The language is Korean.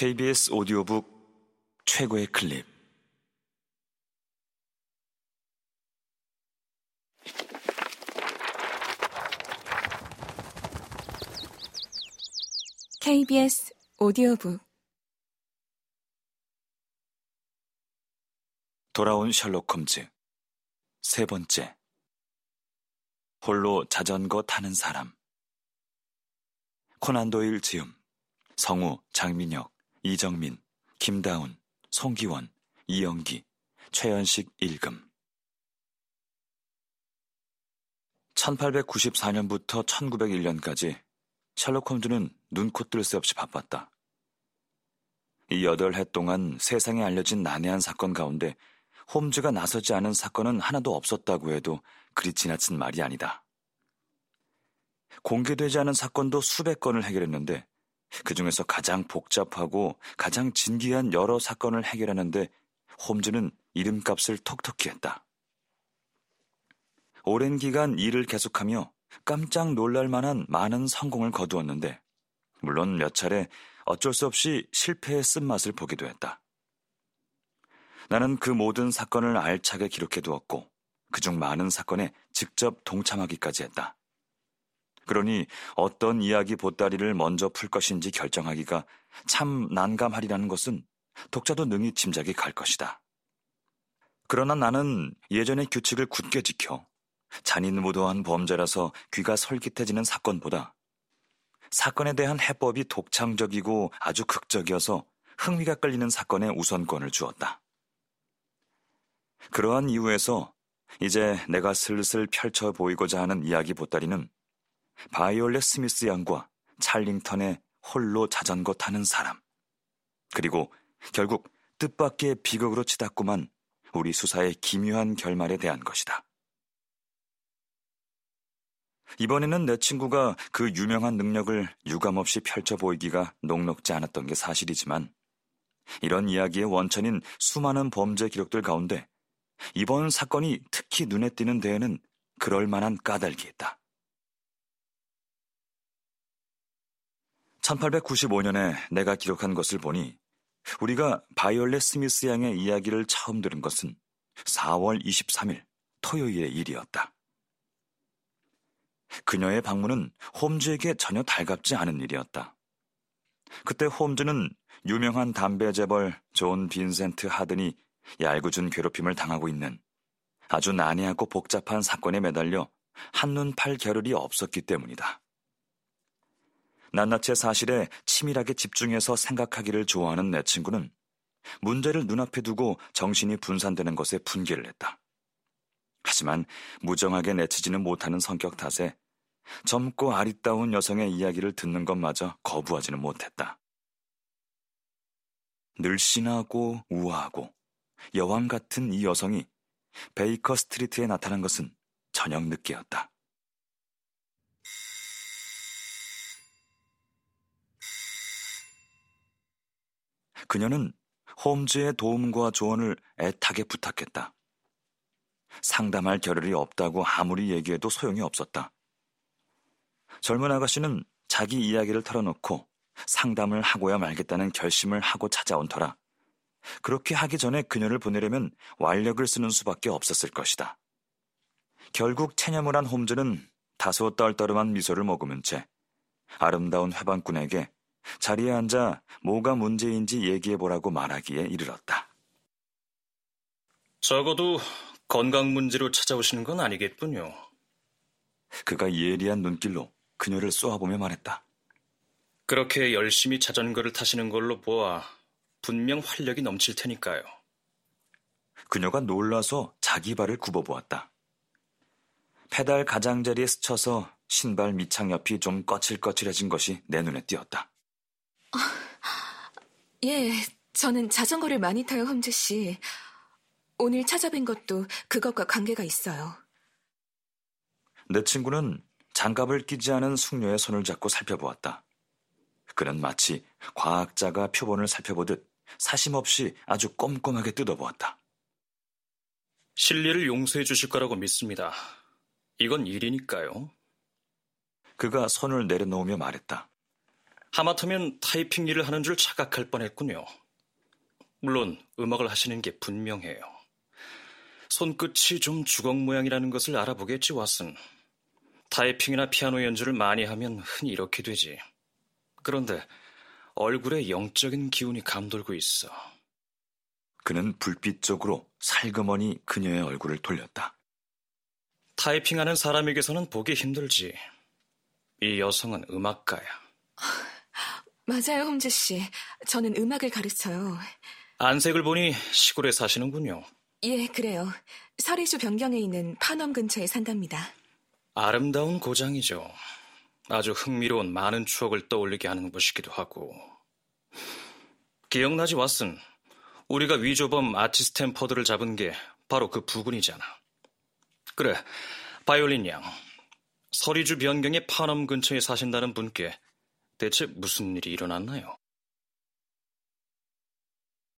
KBS 오디오북 최고의 클립. KBS 오디오북. 돌아온 셜록 홈즈. 세 번째. 홀로 자전거 타는 사람. 코난 도일 지음. 성우 장민혁 이정민 김다운 송기원 이영기 최연식 일금 1894년부터 1901년까지 셜록 홈즈는 눈코 뜰 새 없이 바빴다. 이 여덟 해 동안 세상에 알려진 난해한 사건 가운데 홈즈가 나서지 않은 사건은 하나도 없었다고 해도 그리 지나친 말이 아니다. 공개되지 않은 사건도 수백 건을 해결했는데 그 중에서 가장 복잡하고 가장 진귀한 여러 사건을 해결하는데 홈즈는 이름값을 톡톡히 했다. 오랜 기간 일을 계속하며 깜짝 놀랄 만한 많은 성공을 거두었는데, 물론 몇 차례 어쩔 수 없이 실패의 쓴맛을 보기도 했다. 나는 그 모든 사건을 알차게 기록해 두었고, 그중 많은 사건에 직접 동참하기까지 했다. 그러니 어떤 이야기 보따리를 먼저 풀 것인지 결정하기가 참 난감하리라는 것은 독자도 능히 짐작이 갈 것이다. 그러나 나는 예전의 규칙을 굳게 지켜 잔인무도한 범죄라서 귀가 설깃해지는 사건보다 사건에 대한 해법이 독창적이고 아주 극적이어서 흥미가 끌리는 사건에 우선권을 주었다. 그러한 이유에서 이제 내가 슬슬 펼쳐 보이고자 하는 이야기 보따리는 바이올렛 스미스 양과 찰링턴의 홀로 자전거 타는 사람, 그리고 결국 뜻밖의 비극으로 치닫고만 우리 수사의 기묘한 결말에 대한 것이다. 이번에는 내 친구가 그 유명한 능력을 유감없이 펼쳐 보이기가 녹록지 않았던 게 사실이지만 이런 이야기의 원천인 수많은 범죄 기록들 가운데 이번 사건이 특히 눈에 띄는 데에는 그럴 만한 까닭이 있다. 1895년에 내가 기록한 것을 보니 우리가 바이올렛 스미스 양의 이야기를 처음 들은 것은 4월 23일 토요일의 일이었다. 그녀의 방문은 홈즈에게 전혀 달갑지 않은 일이었다. 그때 홈즈는 유명한 담배 재벌 존 빈센트 하든이 얄궂은 괴롭힘을 당하고 있는 아주 난해하고 복잡한 사건에 매달려 한눈 팔 겨를이 없었기 때문이다. 낱낱의 사실에 치밀하게 집중해서 생각하기를 좋아하는 내 친구는 문제를 눈앞에 두고 정신이 분산되는 것에 분개를 했다. 하지만 무정하게 내치지는 못하는 성격 탓에 젊고 아리따운 여성의 이야기를 듣는 것마저 거부하지는 못했다. 늘씬하고 우아하고 여왕 같은 이 여성이 베이커 스트리트에 나타난 것은 저녁 늦게였다. 그녀는 홈즈의 도움과 조언을 애타게 부탁했다. 상담할 겨를이 없다고 아무리 얘기해도 소용이 없었다. 젊은 아가씨는 자기 이야기를 털어놓고 상담을 하고야 말겠다는 결심을 하고 찾아온 터라 그렇게 하기 전에 그녀를 보내려면 완력을 쓰는 수밖에 없었을 것이다. 결국 체념을 한 홈즈는 다소 떨떠름한 미소를 머금은 채 아름다운 회방꾼에게 자리에 앉아 뭐가 문제인지 얘기해보라고 말하기에 이르렀다. 적어도 건강 문제로 찾아오시는 건 아니겠군요. 그가 예리한 눈길로 그녀를 쏘아보며 말했다. 그렇게 열심히 자전거를 타시는 걸로 보아 분명 활력이 넘칠 테니까요. 그녀가 놀라서 자기 발을 굽어보았다. 페달 가장자리에 스쳐서 신발 밑창 옆이 좀 거칠거칠해진 것이 내 눈에 띄었다. 어, 예, 저는 자전거를 많이 타요, 험즈 씨. 오늘 찾아뵌 것도 그것과 관계가 있어요. 내 친구는 장갑을 끼지 않은 숙녀의 손을 잡고 살펴보았다. 그는 마치 과학자가 표본을 살펴보듯 사심 없이 아주 꼼꼼하게 뜯어보았다. 실리를 용서해 주실 거라고 믿습니다. 이건 일이니까요. 그가 손을 내려놓으며 말했다. 하마터면 타이핑 일을 하는 줄 착각할 뻔했군요. 물론 음악을 하시는 게 분명해요. 손끝이 좀 주걱 모양이라는 것을 알아보겠지 왓슨. 타이핑이나 피아노 연주를 많이 하면 흔히 이렇게 되지. 그런데 얼굴에 영적인 기운이 감돌고 있어. 그는 불빛 쪽으로 살그머니 그녀의 얼굴을 돌렸다. 타이핑하는 사람에게서는 보기 힘들지. 이 여성은 음악가야. 맞아요, 홈즈 씨. 저는 음악을 가르쳐요. 안색을 보니 시골에 사시는군요. 예, 그래요. 서리주 변경에 있는 파넘 근처에 산답니다. 아름다운 고장이죠. 아주 흥미로운 많은 추억을 떠올리게 하는 곳이기도 하고. 기억나지 왓슨? 우리가 위조범 아치 스탠퍼드를 잡은 게 바로 그 부근이잖아. 그래, 바이올린 양. 서리주 변경의 파넘 근처에 사신다는 분께 대체 무슨 일이 일어났나요?